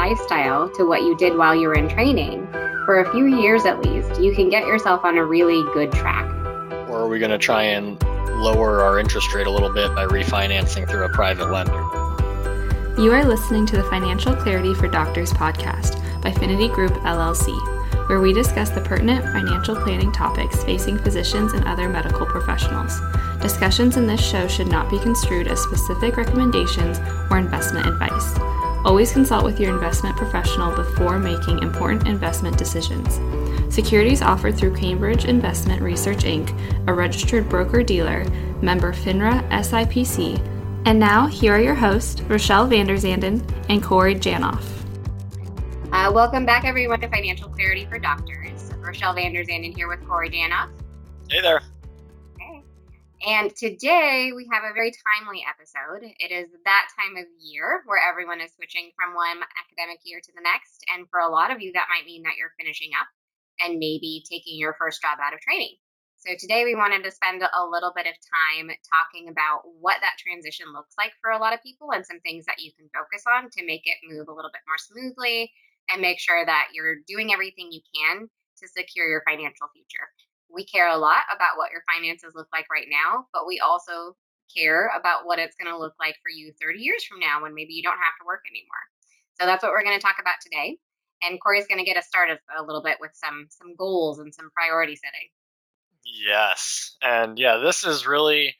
lifestyle to what you did while you were in training, for a few years at least, you can get yourself on a really good track. Or are we going to try and lower our interest rate a little bit by refinancing through a private lender? You are listening to the Financial Clarity for Doctors podcast by Finity Group LLC, where we discuss the pertinent financial planning topics facing physicians and other medical professionals. Discussions in this show should not be construed as specific recommendations or investment advice. Always consult with your investment professional before making important investment decisions. Securities offered through Cambridge Investment Research Inc., a registered broker dealer, member FINRA SIPC. And now, here are your hosts, Rochelle Vanderzanden and Corey Janoff. Uh, welcome back, everyone, to Financial Clarity for Doctors. Rochelle Vanderzanden here with Corey Janoff. Hey there. And today we have a very timely episode. It is that time of year where everyone is switching from one academic year to the next. And for a lot of you, that might mean that you're finishing up and maybe taking your first job out of training. So today we wanted to spend a little bit of time talking about what that transition looks like for a lot of people and some things that you can focus on to make it move a little bit more smoothly and make sure that you're doing everything you can to secure your financial future we care a lot about what your finances look like right now, but we also care about what it's going to look like for you 30 years from now when maybe you don't have to work anymore. So that's what we're going to talk about today. And Corey's going to get us started a little bit with some some goals and some priority setting. Yes, and yeah, this is really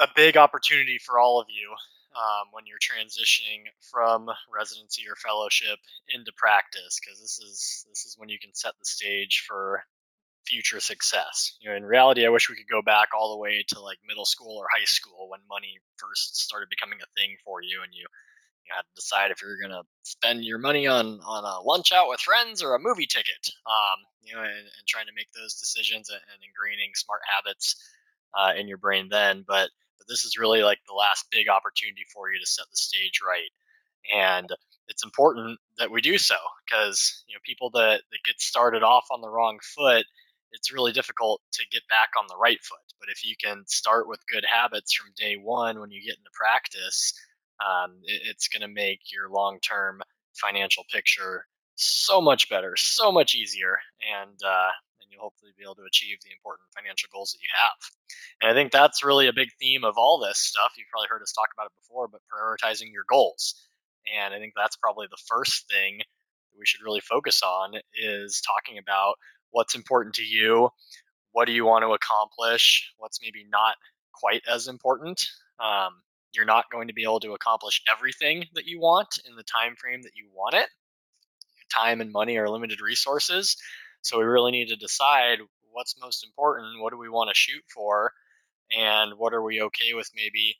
a big opportunity for all of you um, when you're transitioning from residency or fellowship into practice, because this is this is when you can set the stage for future success. You know, in reality, I wish we could go back all the way to like middle school or high school when money first started becoming a thing for you, and you you had to decide if you're to spend your money on on a lunch out with friends or a movie ticket. Um, you know, and, and, trying to make those decisions and, and ingraining smart habits uh, in your brain then. But but this is really like the last big opportunity for you to set the stage right. And it's important that we do so because you know people that, that get started off on the wrong foot it's really difficult to get back on the right foot. But if you can start with good habits from day one when you get into practice, um, it, it's going to make your long term financial picture so much better, so much easier, and uh, and you'll hopefully be able to achieve the important financial goals that you have. And I think that's really a big theme of all this stuff. You've probably heard us talk about it before, but prioritizing your goals. And I think that's probably the first thing we should really focus on is talking about what's important to you, what do you want to accomplish, what's maybe not quite as important. Um, you're not going to be able to accomplish everything that you want in the time frame that you want it. Time and money are limited resources, so we really need to decide what's most important, what do we want to shoot for, and what are we okay with maybe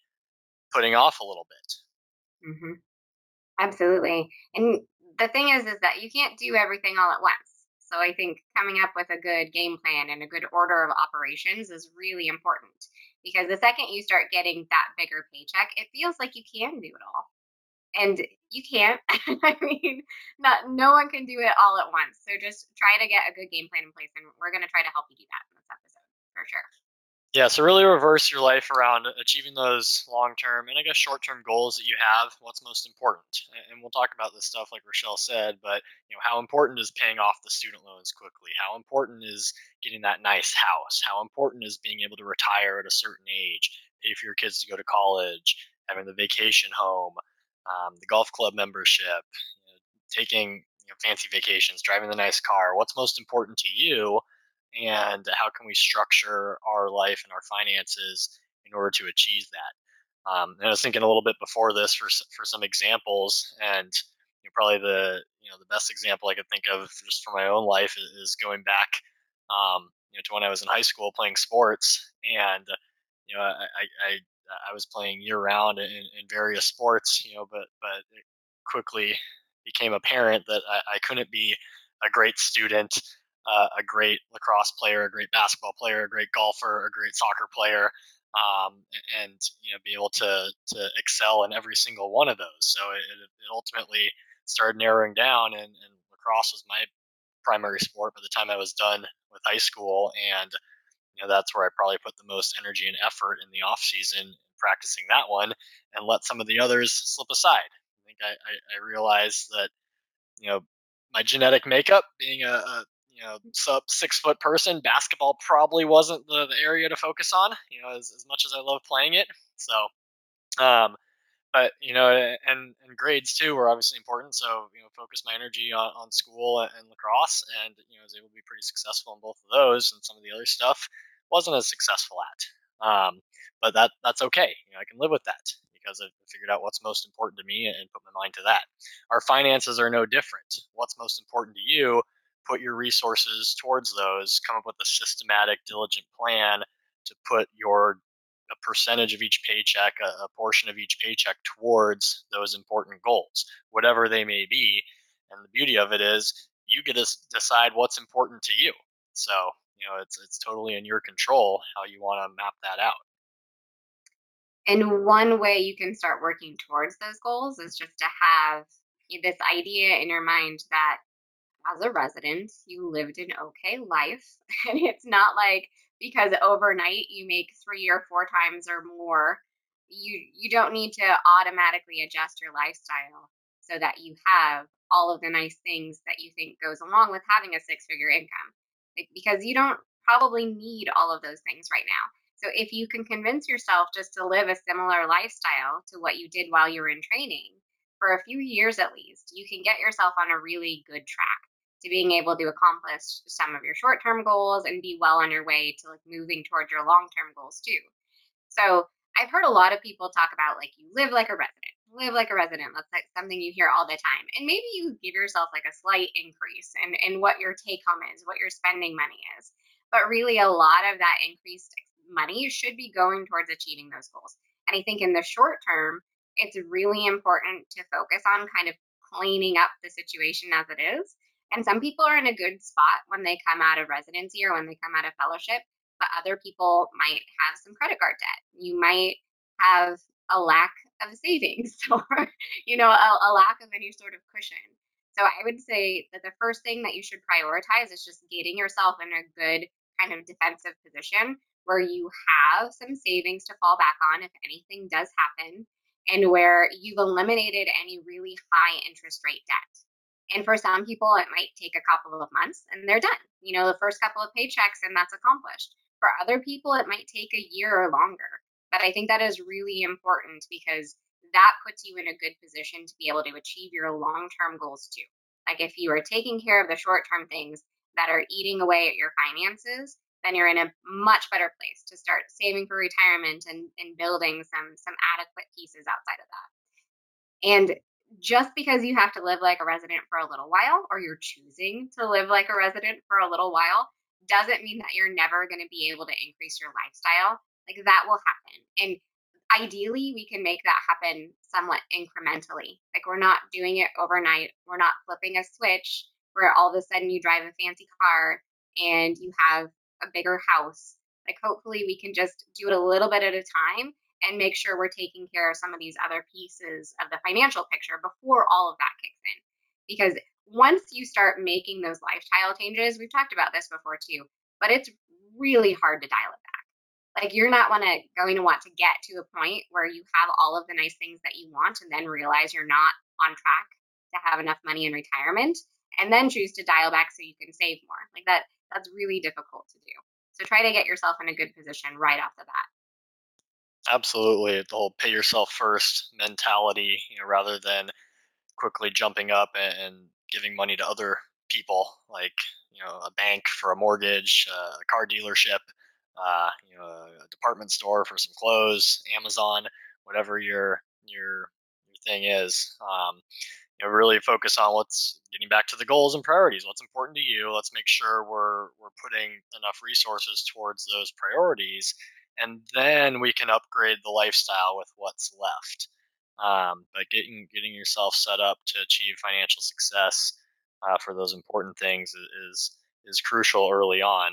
putting off a little bit. Mm-hmm. Absolutely, and the thing is, is that you can't do everything all at once. So I think coming up with a good game plan and a good order of operations is really important because the second you start getting that bigger paycheck, it feels like you can do it all. And you can't. I mean, not no one can do it all at once. So just try to get a good game plan in place and we're going to try to help you do that in this episode for sure. Yeah, so really reverse your life around achieving those long term and I guess short term goals that you have. What's most important? And we'll talk about this stuff like Rochelle said, but you know, how important is paying off the student loans quickly? How important is getting that nice house? How important is being able to retire at a certain age, pay for your kids to go to college, having the vacation home, um, the golf club membership, you know, taking you know, fancy vacations, driving the nice car? What's most important to you? And how can we structure our life and our finances in order to achieve that. Um, and I was thinking a little bit before this for for some examples, and you know, probably the you know the best example I could think of just for my own life is, is going back, um, you know, to when I was in high school playing sports, and you know, I I, I was playing year round in, in various sports, you know, but but it quickly became apparent that I, I couldn't be a great student uh, a great lacrosse player, a great basketball player, a great golfer, a great soccer player, um, and you know be able to to excel in every single one of those. So it, it ultimately started narrowing down, and, and, lacrosse was my primary sport by the time I was done with high school, and you know that's where I probably put the most energy and effort in the off season practicing that one, and let some of the others slip aside. I think I, I, I realized that you know my genetic makeup, being a, a you know sub six foot person, basketball probably wasn't the, the area to focus on. You know, as, as much as I love playing it. So, um, but you know, and and grades too were obviously important. So you know, focus my energy on, on school and lacrosse, and you know, I was able to be pretty successful in both of those. And some of the other stuff wasn't as successful at. Um, but that that's okay. You know, I can live with that because I figured out what's most important to me and put my mind to that. Our finances are no different. What's most important to you? Put your resources towards those. Come up with a systematic, diligent plan to put your a percentage of each paycheck, a, a portion of each paycheck towards those important goals, whatever they may be. And the beauty of it is you get to decide what's important to you. So, you know, it's it's totally in your control how you want to map that out. And one way you can start working towards those goals is just to have this idea in your mind that as a resident, you lived an okay life. And it's not like because overnight you make three or four times or more, you you don't need to automatically adjust your lifestyle so that you have all of the nice things that you think goes along with having a six figure income. Because you don't probably need all of those things right now. So if you can convince yourself just to live a similar lifestyle to what you did while you were in training for a few years at least, you can get yourself on a really good track to being able to accomplish some of your short-term goals and be well on your way to like moving towards your long-term goals too. So I've heard a lot of people talk about like you live like a resident, live like a resident. That's like something you hear all the time. And maybe you give yourself like a slight increase in, in what your take home is, what your spending money is. But really a lot of that increased money should be going towards achieving those goals. And I think in the short term, it's really important to focus on kind of cleaning up the situation as it is. And some people are in a good spot when they come out of residency or when they come out of fellowship, but other people might have some credit card debt. You might have a lack of savings or, you know, a, a lack of any sort of cushion. So I would say that the first thing that you should prioritize is just getting yourself in a good kind of defensive position where you have some savings to fall back on if anything does happen, and where you've eliminated any really high interest rate debt. And for some people, it might take a couple of months and they're done. You know, the first couple of paychecks and that's accomplished. For other people, it might take a year or longer. But I think that is really important because that puts you in a good position to be able to achieve your long term goals too. Like if you are taking care of the short term things that are eating away at your finances, then you're in a much better place to start saving for retirement and, and building some some adequate pieces outside of that. And just because you have to live like a resident for a little while or you're choosing to live like a resident for a little while doesn't mean that you're never going to be able to increase your lifestyle. Like that will happen. And ideally, we can make that happen somewhat incrementally. Like we're not doing it overnight. We're not flipping a switch where all of a sudden you drive a fancy car and you have a bigger house. Like hopefully we can just do it a little bit at a time and make sure we're taking care of some of these other pieces of the financial picture before all of that kicks in. Because once you start making those lifestyle changes, we've talked about this before too, but it's really hard to dial it back. Like you're not wanna going to want to get to a point where you have all of the nice things that you want and then realize you're not on track to have enough money in retirement and then choose to dial back so you can save more. Like that that's really difficult to do. So try to get yourself in a good position right off the bat. Absolutely, the whole pay yourself first mentality, you know, rather than quickly jumping up and, giving money to other people, like you know, a bank for a mortgage, uh, a car dealership, uh, you know, a department store for some clothes, Amazon, whatever your your your thing is. Um, you know, really focus on what's getting back to the goals and priorities. What's important to you? Let's make sure we're we're putting enough resources towards those priorities, and then we can upgrade the lifestyle with what's left. Um, but getting getting yourself set up to achieve financial success uh, for those important things is is crucial early on.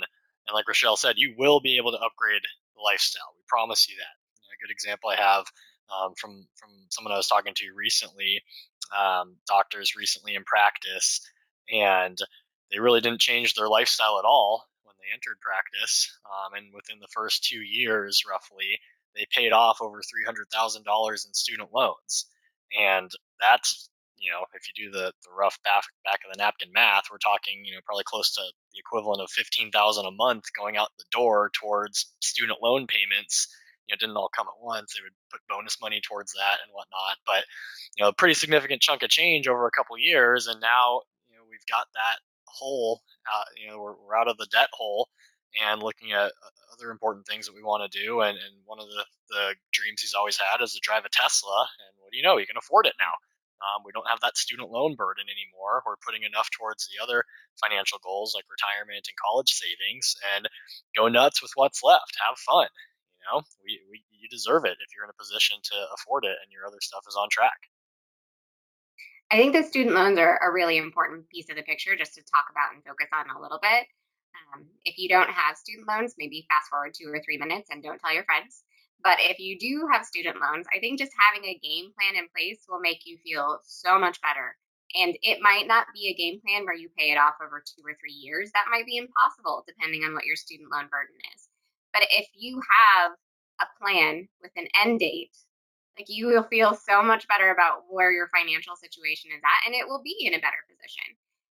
And like Rochelle said, you will be able to upgrade the lifestyle. We promise you that. A good example I have um, from from someone I was talking to recently um, doctors recently in practice, and they really didn't change their lifestyle at all they entered practice. Um, and within the first two years, roughly, they paid off over $300,000 in student loans. And that's you know, if you do the, the rough back, back of the napkin math, we're talking, you know, probably close to the equivalent of 15,000 a month going out the door towards student loan payments. You know, didn't all come at once. They would put bonus money towards that and whatnot, but you know, a pretty significant chunk of change over a couple years. And now, you know, we've got that hole. Uh, you know, we're, we're out of the debt hole and looking at uh, other important things that we want to do. And, and one of the, the dreams he's always had is to drive a Tesla. And what do you know? You can afford it now. Um, we don't have that student loan burden anymore. We're putting enough towards the other financial goals like retirement and college savings, and go nuts with what's left. Have fun. You know, we, we you deserve it if you're in a position to afford it and your other stuff is on track. I think the student loans are a really important piece of the picture just to talk about and focus on a little bit. Um, if you don't have student loans, maybe fast forward two or three minutes and don't tell your friends. But if you do have student loans, I think just having a game plan in place will make you feel so much better. And it might not be a game plan where you pay it off over two or three years. That might be impossible depending on what your student loan burden is. But if you have a plan with an end date, like you will feel so much better about where your financial situation is at and it will be in a better position.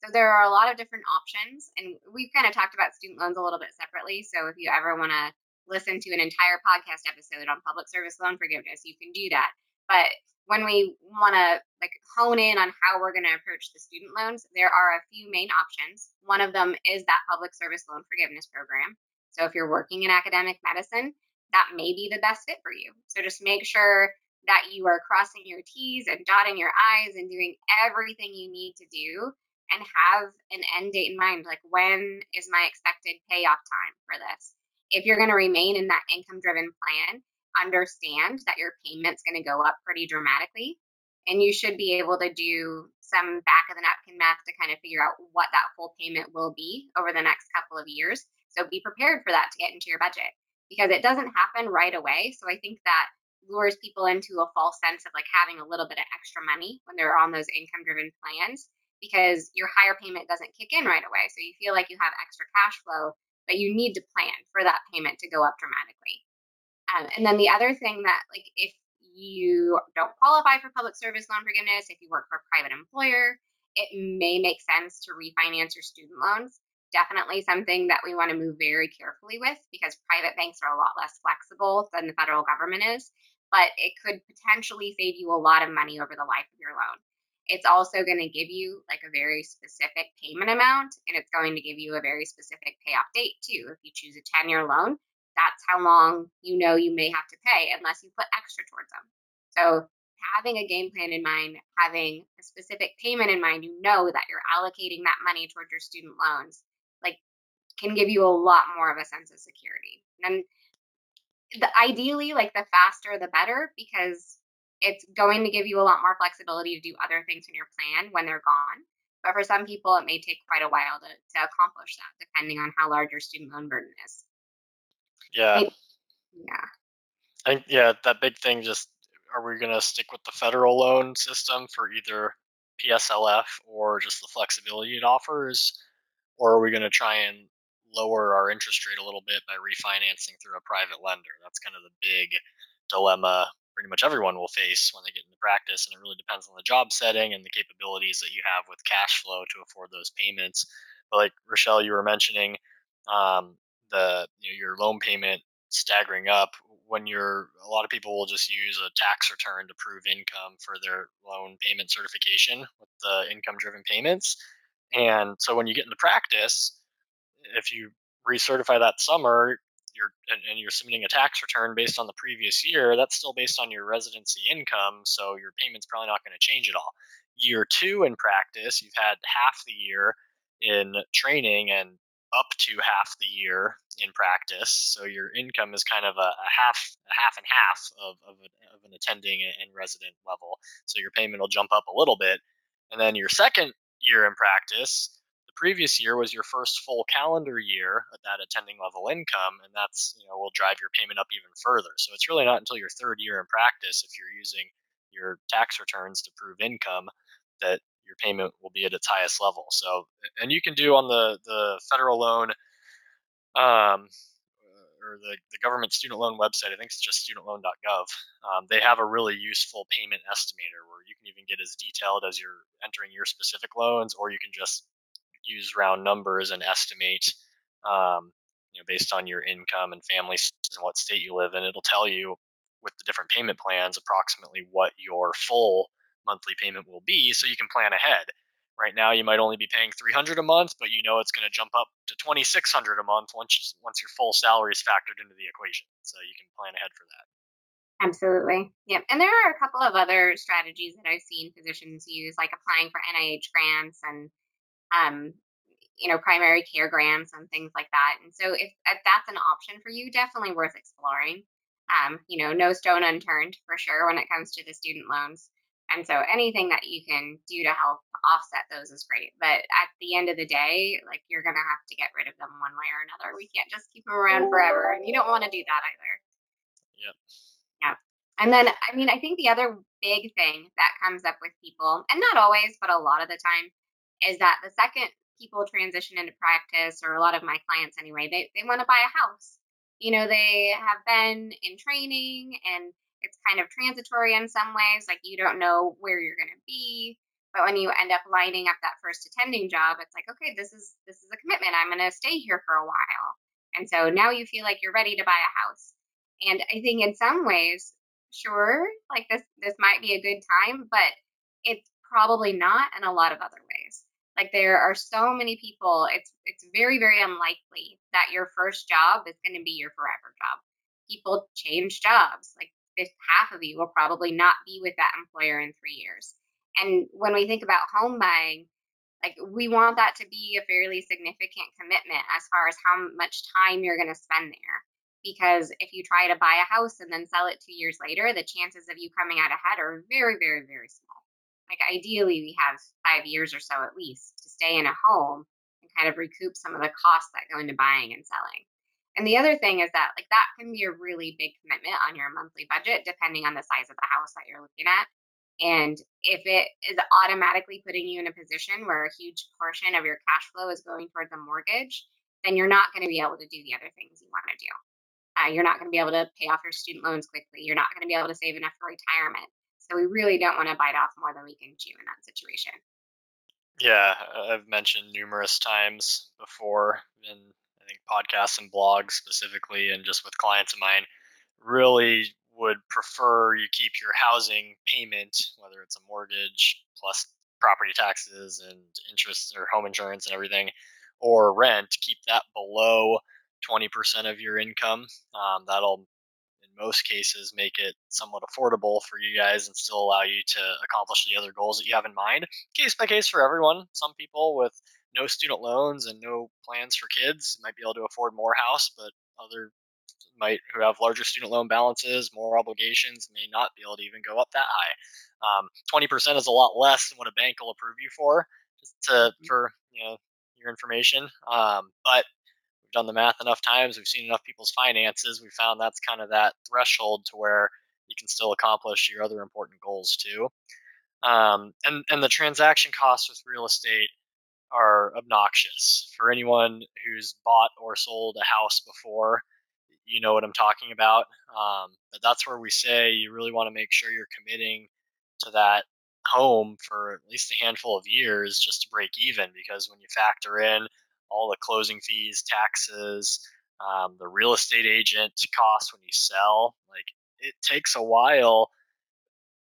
So there are a lot of different options and we've kind of talked about student loans a little bit separately. So if you ever want to listen to an entire podcast episode on public service loan forgiveness, you can do that. But when we want to like hone in on how we're going to approach the student loans, there are a few main options. One of them is that public service loan forgiveness program. So if you're working in academic medicine, that may be the best fit for you. So just make sure that you are crossing your T's and dotting your I's and doing everything you need to do and have an end date in mind. Like, when is my expected payoff time for this? if you're going to remain in that income driven plan, understand that your payment's going to go up pretty dramatically. And you should be able to do some back of the napkin math to kind of figure out what that full payment will be over the next couple of years. So be prepared for that to get into your budget because it doesn't happen right away. So I think that lures people into a false sense of like having a little bit of extra money when they're on those income driven plans because your higher payment doesn't kick in right away. So you feel like you have extra cash flow but you need to plan for that payment to go up dramatically. Um, and then the other thing that, like, if you don't qualify for public service loan forgiveness, if you work for a private employer, it may make sense to refinance your student loans. Definitely something that we want to move very carefully with because private banks are a lot less flexible than the federal government is, but it could potentially save you a lot of money over the life of your loan. It's also going to give you like a very specific payment amount and it's going to give you a very specific payoff date too. If you choose a 10 year loan, that's how long you know you may have to pay unless you put extra towards them. So, having a game plan in mind, having a specific payment in mind, you know that you're allocating that money towards your student loans, like can give you a lot more of a sense of security. And the, ideally, like the faster the better because it's going to give you a lot more flexibility to do other things in your plan when they're gone. But for some people, it may take quite a while to, to accomplish that, depending on how large your student loan burden is. Yeah. yeah. I think, yeah, that big thing just are we going to stick with the federal loan system for either PSLF or just the flexibility it offers? Or are we going to try and lower our interest rate a little bit by refinancing through a private lender? That's kind of the big dilemma pretty much everyone will face when they get into practice. And it really depends on the job setting and the capabilities that you have with cash flow to afford those payments. But like Rochelle, you were mentioning, um, the you know, your loan payment staggering up when you're a lot of people will just use a tax return to prove income for their loan payment certification with the income driven payments and so when you get into practice if you recertify that summer you're and, and, you're submitting a tax return based on the previous year, that's still based on your residency income, so your payment's probably not going to change at all. Year two in practice, you've had half the year in training and up to half the year in practice, so your income is kind of a, a half, a half and half of of, a, of an attending and resident level. So your payment will jump up a little bit, and then your second year in practice, previous year was your first full calendar year at that attending level income, and that's you know will drive your payment up even further. So it's really not until your third year in practice, if you're using your tax returns to prove income, that your payment will be at its highest level. So, and you can do on the the federal loan, um, or the, the government student loan website, I think it's just studentloan.gov, um, they have a really useful payment estimator where you can even get as detailed as you're entering your specific loans, or you can just use round numbers and estimate, um, you know, based on your income and family and what state you live in. It'll tell you with the different payment plans approximately what your full monthly payment will be, so you can plan ahead. Right now, you might only be paying 300 a month, but you know it's going to jump up to 2,600 a month once once your full salary is factored into the equation. So you can plan ahead for that. Absolutely. Yep. And there are a couple of other strategies that I've seen physicians use, like applying for NIH grants and, um, you know, primary care grants and things like that. And so if, if that's an option for you, definitely worth exploring. Um, you know, no stone unturned for sure when it comes to the student loans. And so anything that you can do to help offset those is great. But at the end of the day, like you're going to have to get rid of them one way or another. We can't just keep them around forever. And you don't want to do that either. Yep. Yeah. And then, I mean, I think the other big thing that comes up with people, and not always, but a lot of the time, is that the second people transition into practice, or a lot of my clients anyway, they, they want to buy a house. You know, they have been in training and it's kind of transitory in some ways, like you don't know where you're going to be. But when you end up lining up that first attending job, it's like, okay, this is this is a commitment. I'm going to stay here for a while. And so now you feel like you're ready to buy a house. And I think in some ways, sure, like this this might be a good time, but it's probably not in a lot of other ways. Like there are so many people, it's it's very very unlikely that your first job is going to be your forever job. People change jobs. Like if half of you will probably not be with that employer in 3 years. And when we think about home buying, like we want that to be a fairly significant commitment as far as how much time you're going to spend there because if you try to buy a house and then sell it two years later, the chances of you coming out ahead are very, very, very small. Like ideally, we have five years or so at least to stay in a home and kind of recoup some of the costs that go into buying and selling. And the other thing is that like that can be a really big commitment on your monthly budget depending on the size of the house that you're looking at. And if it is automatically putting you in a position where a huge portion of your cash flow is going towards a mortgage, then you're not going to be able to do the other things you want to do. Uh, you're not going to be able to pay off your student loans quickly. You're not going to be able to save enough for retirement. So we really don't want to bite off more than we can chew in that situation. Yeah, I've mentioned numerous times before in I think podcasts and blogs specifically, and just with clients of mine, really would prefer you keep your housing payment, whether it's a mortgage plus property taxes and interest or home insurance and everything, or rent, keep that below 20% of your income. Um, that'll, in most cases, make it somewhat affordable for you guys and still allow you to accomplish the other goals that you have in mind. Case by case for everyone. Some people with no student loans and no plans for kids might be able to afford more house, but other might who have larger student loan balances, more obligations, may not be able to even go up that high. Um, 20% is a lot less than what a bank will approve you for, just to mm-hmm. for you know your information. Um, but done the math enough times. We've seen enough people's finances. We found that's kind of that threshold to where you can still accomplish your other important goals too. Um, and and the transaction costs with real estate are obnoxious for anyone who's bought or sold a house before you know what I'm talking about. Um, but that's where we say you really want to make sure you're committing to that home for at least a handful of years just to break even because when you factor in all the closing fees, taxes, um, the real estate agent costs when you sell, like it takes a while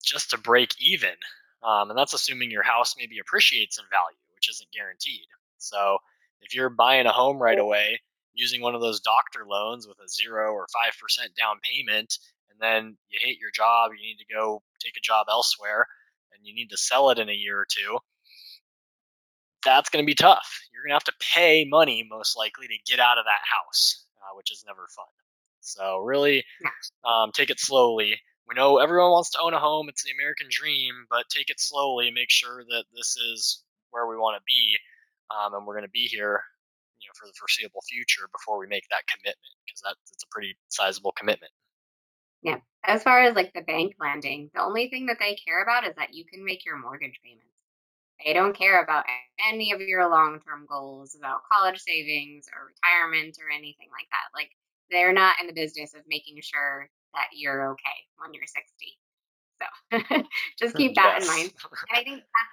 just to break even. Um, and that's assuming your house maybe appreciates in value, which isn't guaranteed. So if you're buying a home right away, using one of those doctor loans with a zero or 5% down payment, and then you hate your job, you need to go take a job elsewhere, and you need to sell it in a year or two, that's going to be tough. You're going to have to pay money, most likely, to get out of that house, uh, which is never fun. So, really um, take it slowly. We know everyone wants to own a home, it's the American dream, but take it slowly. Make sure that this is where we want to be, um, and we're going to be here you know for the foreseeable future before we make that commitment because that's a pretty sizable commitment. Yeah. As far as like the bank lending, the only thing that they care about is that you can make your mortgage payments. They don't care about any of your long term goals, about college savings or retirement or anything like that. Like they're not in the business of making sure that you're okay when you're 60. So just keep that yes. in mind. And I think that,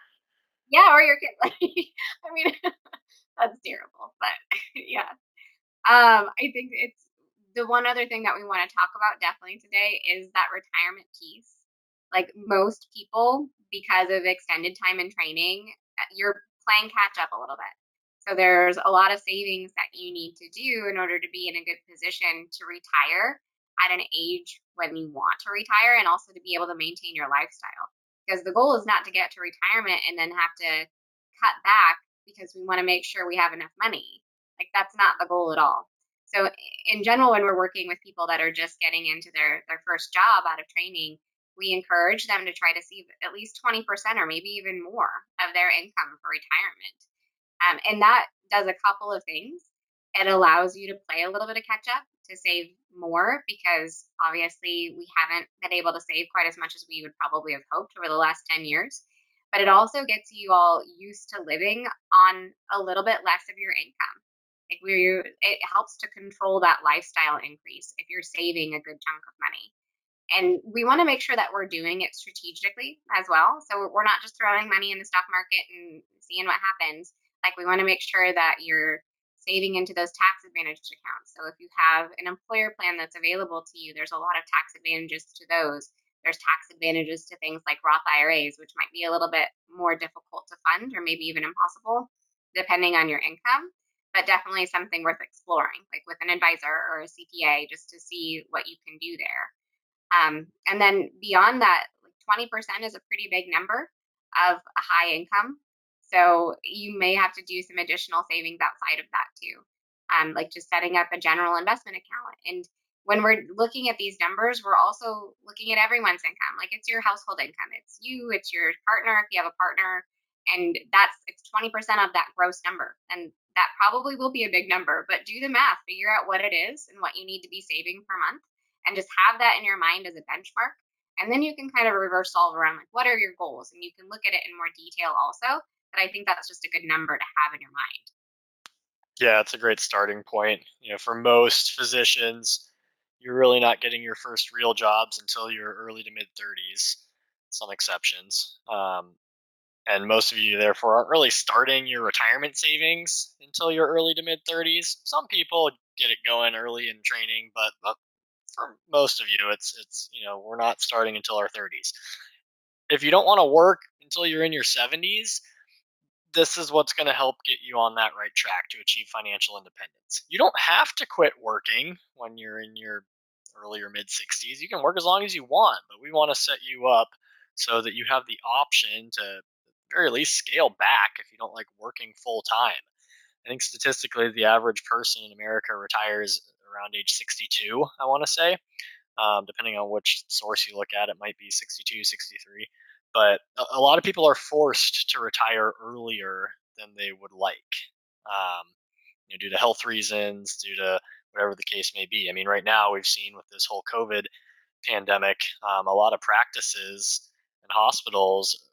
yeah, or your kid. Like, I mean, that's terrible, but yeah. Um, I think it's the one other thing that we want to talk about definitely today is that retirement piece. Like most people, because of extended time in training, uh, you're playing catch up a little bit. So there's a lot of savings that you need to do in order to be in a good position to retire at an age when you want to retire and also to be able to maintain your lifestyle. Because the goal is not to get to retirement and then have to cut back because we want to make sure we have enough money. Like that's not the goal at all. So in general, when we're working with people that are just getting into their their first job out of training, we encourage them to try to save at least 20% or maybe even more of their income for retirement. Um, and that does a couple of things. It allows you to play a little bit of catch up to save more because obviously we haven't been able to save quite as much as we would probably have hoped over the last 10 years. But it also gets you all used to living on a little bit less of your income. Like we it helps to control that lifestyle increase if you're saving a good chunk of money. And we want to make sure that we're doing it strategically as well. So we're not just throwing money in the stock market and seeing what happens. Like we want to make sure that you're saving into those tax advantaged accounts. So if you have an employer plan that's available to you, there's a lot of tax advantages to those. There's tax advantages to things like Roth IRAs, which might be a little bit more difficult to fund or maybe even impossible depending on your income, but definitely something worth exploring, like with an advisor or a CPA, just to see what you can do there. Um, and then beyond that, 20% is a pretty big number of a high income. So you may have to do some additional savings outside of that too, um, like just setting up a general investment account. And when we're looking at these numbers, we're also looking at everyone's income. Like it's your household income, it's you, it's your partner if you have a partner, and that's it's 20% of that gross number. And that probably will be a big number, but do the math, figure out what it is and what you need to be saving per month and just have that in your mind as a benchmark. And then you can kind of reverse solve around like what are your goals? And you can look at it in more detail also. But I think that's just a good number to have in your mind. Yeah, it's a great starting point. You know, for most physicians, you're really not getting your first real jobs until your early to mid 30s, some exceptions. Um, and most of you, therefore, aren't really starting your retirement savings until your early to mid 30s. Some people get it going early in training, but for most of you, it's it's you know we're not starting until our 30s. If you don't want to work until you're in your 70s, this is what's going to help get you on that right track to achieve financial independence. You don't have to quit working when you're in your early or mid 60s. You can work as long as you want, but we want to set you up so that you have the option to very least scale back if you don't like working full time. I think statistically, the average person in America retires around age 62, I want to say. Um, depending on which source you look at, it might be 62, 63. But a, a, lot of people are forced to retire earlier than they would like, um, you know, due to health reasons, due to whatever the case may be. I mean, right now we've seen with this whole COVID pandemic, um, a lot of practices and hospitals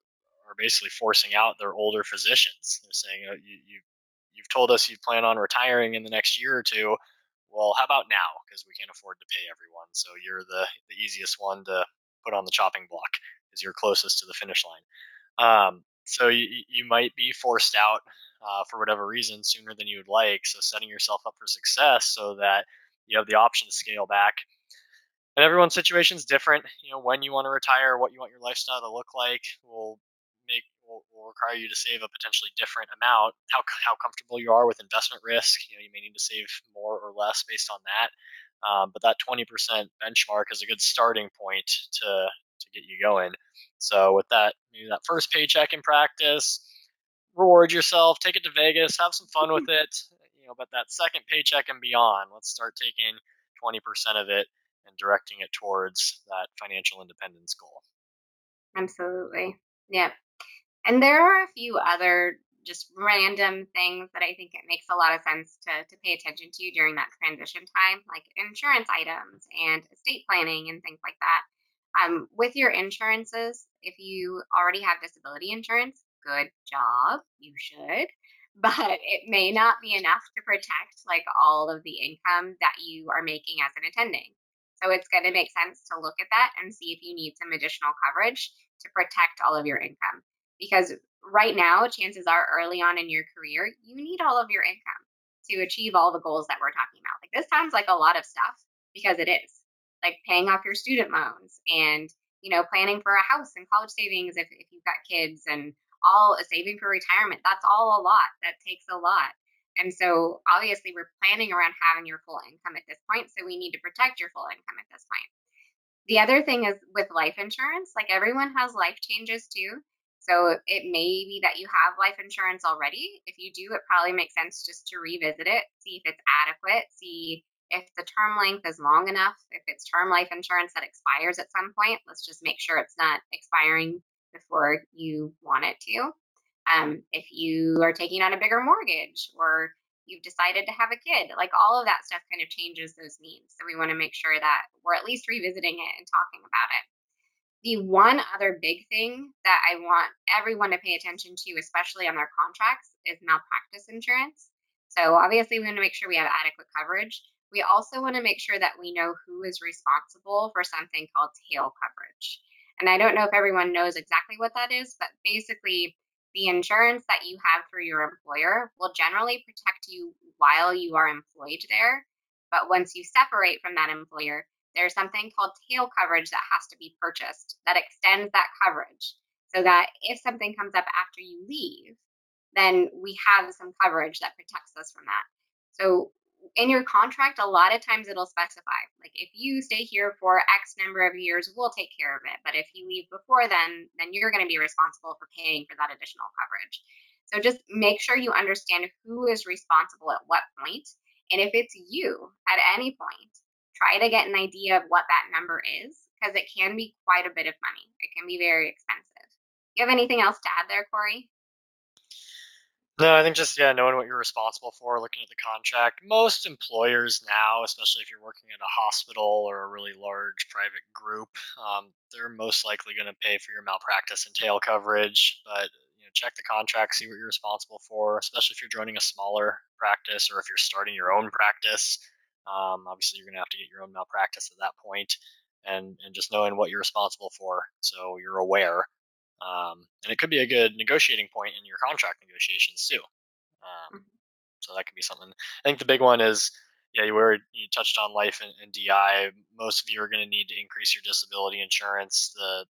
are basically forcing out their older physicians. They're saying, oh, you, you, you've told us you plan on retiring in the next year or two well, how about now? Because we can't afford to pay everyone. So you're the, the easiest one to put on the chopping block because you're closest to the finish line. Um, so you, you might be forced out uh, for whatever reason sooner than you would like. So setting yourself up for success so that you have the option to scale back. And everyone's situation is different. You know, when you want to retire, what you want your lifestyle to look like will will, will require you to save a potentially different amount. How how comfortable you are with investment risk, you know, you may need to save more or less based on that. Um, but that 20% benchmark is a good starting point to to get you going. So with that, maybe that first paycheck in practice, reward yourself, take it to Vegas, have some fun with it. You know, but that second paycheck and beyond, let's start taking 20% of it and directing it towards that financial independence goal. Absolutely. Yeah. And there are a few other just random things that I think it makes a lot of sense to, to pay attention to during that transition time, like insurance items and estate planning and things like that. Um, with your insurances, if you already have disability insurance, good job, you should. but it may not be enough to protect like all of the income that you are making as an attending. So it's going to make sense to look at that and see if you need some additional coverage to protect all of your income. Because right now, chances are early on in your career, you need all of your income to achieve all the goals that we're talking about. Like this sounds like a lot of stuff because it is. Like paying off your student loans and, you know, planning for a house and college savings if, if you've got kids and all saving for retirement. That's all a lot. That takes a lot. And so obviously we're planning around having your full income at this point. So we need to protect your full income at this point. The other thing is with life insurance, like everyone has life changes too. So it may be that you have life insurance already. If you do, it probably makes sense just to revisit it, see if it's adequate, see if the term length is long enough, if it's term life insurance that expires at some point, let's just make sure it's not expiring before you want it to. Um, if you are taking on a bigger mortgage or you've decided to have a kid, like all of that stuff kind of changes those needs. So we want to make sure that we're at least revisiting it and talking about it. The one other big thing that I want everyone to pay attention to, especially on their contracts, is malpractice insurance. So obviously, we want to make sure we have adequate coverage. We also want to make sure that we know who is responsible for something called tail coverage. And I don't know if everyone knows exactly what that is, but basically, the insurance that you have through your employer will generally protect you while you are employed there. But once you separate from that employer, there's something called tail coverage that has to be purchased that extends that coverage so that if something comes up after you leave, then we have some coverage that protects us from that. So in your contract, a lot of times it'll specify like if you stay here for X number of years, we'll take care of it. But if you leave before then, then you're going to be responsible for paying for that additional coverage. So just make sure you understand who is responsible at what point. And if it's you at any point, try to get an idea of what that number is because it can be quite a bit of money. It can be very expensive. You have anything else to add there, Corey? No, I think just yeah, knowing what you're responsible for, looking at the contract. Most employers now, especially if you're working at a hospital or a really large private group, um, they're most likely going to pay for your malpractice and tail coverage. But you know, check the contract, see what you're responsible for, especially if you're joining a smaller practice or if you're starting your own practice. Um, obviously, you're going to have to get your own malpractice at that point, and and just knowing what you're responsible for, so you're aware um, and it could be a good negotiating point in your contract negotiations too. Um, mm-hmm. so that could be something. I think the big one is, yeah, you were you touched on life and, and DI. Most of you are going to need to increase your disability insurance. The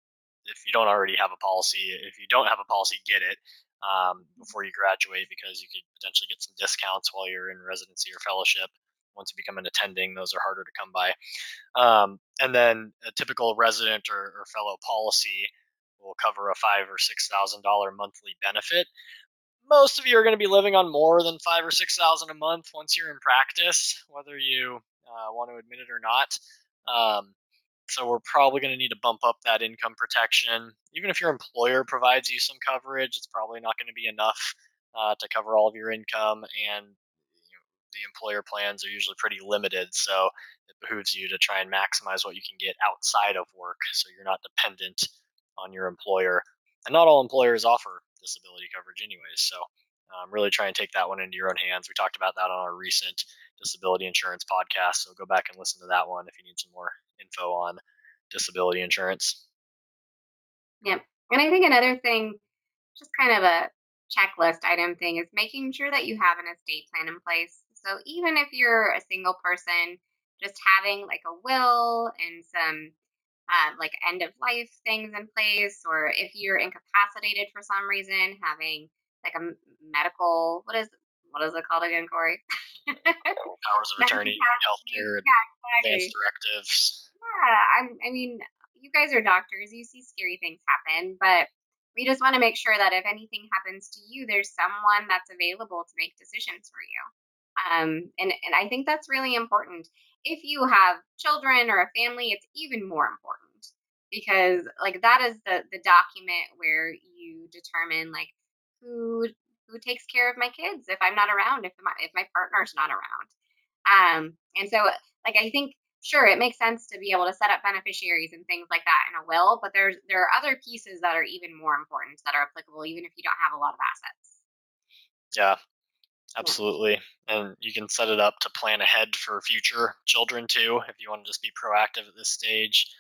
if you don't already have a policy, if you don't have a policy, get it um, mm-hmm. before you graduate because you could potentially get some discounts while you're in residency or fellowship. Once you become an attending, those are harder to come by. Um, and then a typical resident or, or fellow policy will cover a five or six thousand dollar monthly benefit. Most of you are going to be living on more than five or six thousand a month once you're in practice, whether you uh, want to admit it or not. Um, so we're probably going to need to bump up that income protection. Even if your employer provides you some coverage, it's probably not going to be enough uh, to cover all of your income, and the employer plans are usually pretty limited. So it behooves you to try and maximize what you can get outside of work, so you're not dependent on your employer. And not all employers offer disability coverage, anyways. So um, really try and take that one into your own hands. We talked about that on our recent disability insurance podcast. So go back and listen to that one if you need some more info on disability insurance. Yep. And I think another thing, just kind of a checklist item thing, is making sure that you have an estate plan in place. So even if you're a single person, just having like a will and some um, like end of life things in place, or if you're incapacitated for some reason, having like a medical what is what is it called again, Corey? Powers of attorney, healthcare, yeah, exactly. advanced directives. Yeah, I, I mean, you guys are doctors. You see scary things happen, but we just want to make sure that if anything happens to you, there's someone that's available to make decisions for you. Um, and and I think that's really important if you have children or a family, it's even more important because like that is the the document where you determine like who who takes care of my kids if I'm not around, if my if my partner's not around. Um, and so like I think sure it makes sense to be able to set up beneficiaries and things like that in a will, but there's there are other pieces that are even more important that are applicable even if you don't have a lot of assets. Yeah, Absolutely. And you can set it up to plan ahead for future children too, if you want to just be proactive at this stage.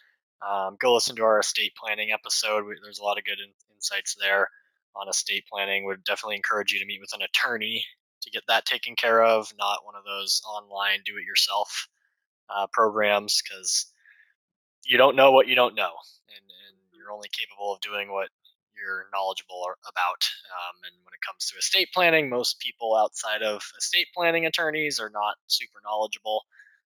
Um, go listen to our estate planning episode. There's a lot of good in, insights there on estate planning. Would definitely encourage you to meet with an attorney to get that taken care of, not one of those online do it yourself uh, programs, because you don't know what you don't know. And, and you're only capable of doing what you're knowledgeable about. Um, and when it comes to estate planning, most people outside of estate planning attorneys are not super knowledgeable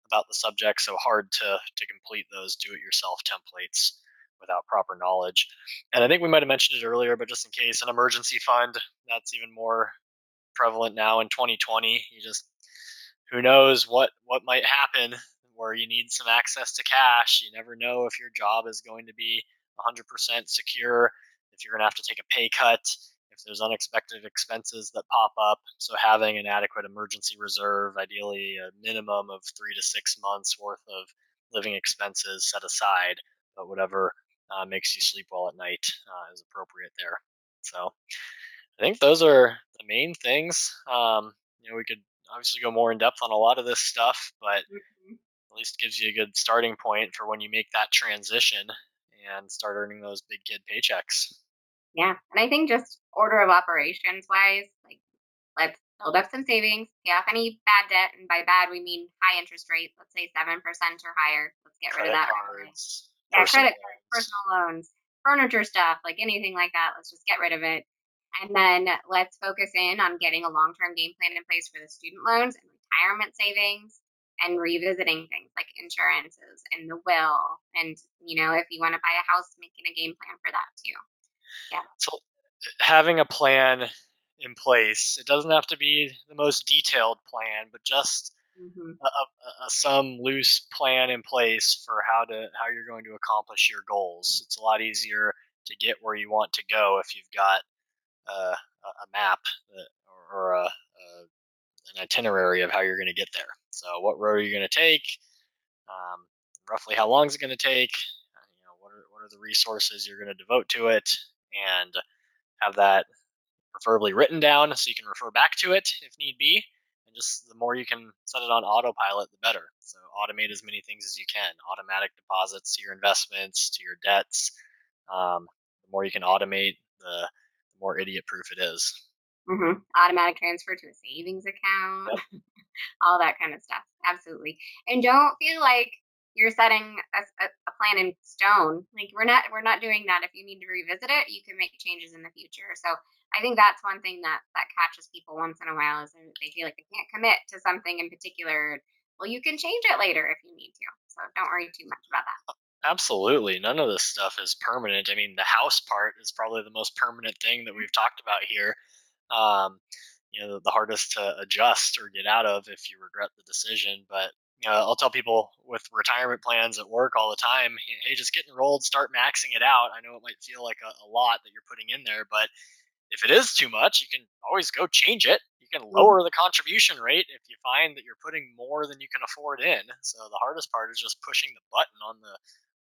about the subject, so hard to to complete those do-it-yourself templates without proper knowledge. And I think we might have mentioned it earlier, but just in case, an emergency fund that's even more prevalent now in 2020. You just who knows what what might happen where you need some access to cash. You never know if your job is going to be 100% secure if you're going to have to take a pay cut, if there's unexpected expenses that pop up. So having an adequate emergency reserve, ideally a minimum of three to six months worth of living expenses set aside, but whatever uh, makes you sleep well at night uh, is appropriate there. So I think those are the main things. Um, you know, we could obviously go more in depth on a lot of this stuff, but mm-hmm. at least gives you a good starting point for when you make that transition and start earning those big kid paychecks. Yeah. And I think just order of operations wise, like let's build up some savings, pay off any bad debt. And by bad, we mean high interest rate, let's say 7% or higher. Let's get credit rid of that. Cards, yeah, credit cards, personal loans, furniture stuff, like anything like that. Let's just get rid of it. And then let's focus in on getting a long term game plan in place for the student loans and retirement savings and revisiting things like insurances and the will. And, you know, if you want to buy a house, making a game plan for that too. Yeah. So having a plan in place, it doesn't have to be the most detailed plan, but just mm-hmm. a, a, a, some loose plan in place for how to how you're going to accomplish your goals. It's a lot easier to get where you want to go if you've got uh, a map that, or a, an itinerary of how you're going to get there. So, what road are you going to take? Um, roughly, how long is it going to take? Uh, you know, what are what are the resources you're going to devote to it? And have that preferably written down so you can refer back to it if need be. And just the more you can set it on autopilot, the better. So automate as many things as you can. Automatic deposits to your investments, to your debts. Um, the more you can automate, the, the more idiot proof it is. Mm-hmm. Automatic transfer to a savings account, yep. all that kind of stuff. Absolutely. And don't feel like you're setting a, a, plan in stone. Like we're not we're not doing that. If you need to revisit it, you can make changes in the future. So I think that's one thing that that catches people once in a while is they feel like they can't commit to something in particular. Well, you can change it later if you need to. So don't worry too much about that. Absolutely. None of this stuff is permanent. I mean, the house part is probably the most permanent thing that we've talked about here. Um, you know, the hardest to adjust or get out of if you regret the decision. But uh, I'll tell people with retirement plans at work all the time, hey, just get enrolled, start maxing it out. I know it might feel like a, a, lot that you're putting in there, but if it is too much, you can always go change it. You can lower the contribution rate if you find that you're putting more than you can afford in. So the hardest part is just pushing the button on the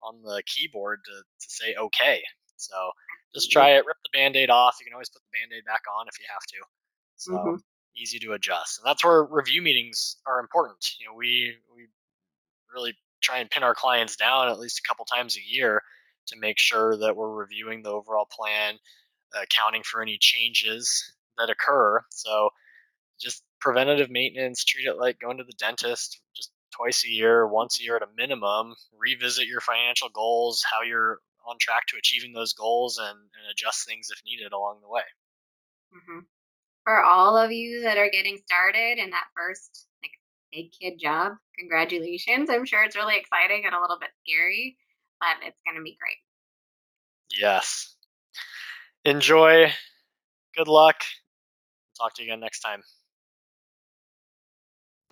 on the keyboard to, to say okay. So just try it, rip the band-aid off. You can always put the band-aid back on if you have to. So mm-hmm easy to adjust. And that's where review meetings are important. You know, we we really try and pin our clients down at least a couple times a year to make sure that we're reviewing the overall plan, accounting for any changes that occur. So just preventative maintenance, treat it like going to the dentist just twice a year, once a year at a minimum, revisit your financial goals, how you're on track to achieving those goals and, and adjust things if needed along the way. Mm-hmm for all of you that are getting started in that first like big kid job, congratulations. I'm sure it's really exciting and a little bit scary, but it's going to be great. Yes. Enjoy. Good luck. Talk to you again next time.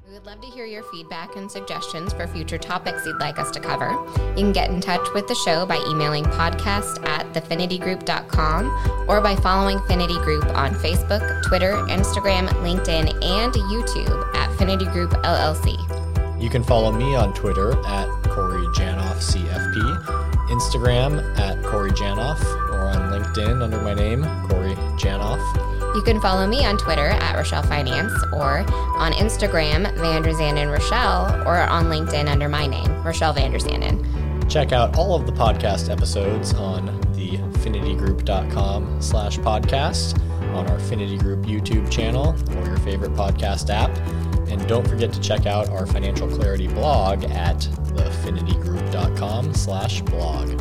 We would love to hear your feedback and suggestions for future topics you'd like us to cover. You can get in touch with the show by emailing podcast at thefinitygroup.com or by following Finity Group on Facebook, Twitter, Instagram, LinkedIn, and YouTube at Finity Group LLC. You can follow me on Twitter at Corey Janoff CFP, Instagram at Corey Janoff, or on LinkedIn under my name, Corey Janoff. You can follow me on Twitter at Rochelle Finance or on Instagram, Vanderzanden Rochelle, or on LinkedIn under my name, Rochelle Vanderzanden. Check out all of the podcast episodes on the finitygroup.com slash podcast, on our Finity Group YouTube channel, or your favorite podcast app. And don't forget to check out our financial clarity blog at thefinitygroup.com slash blog.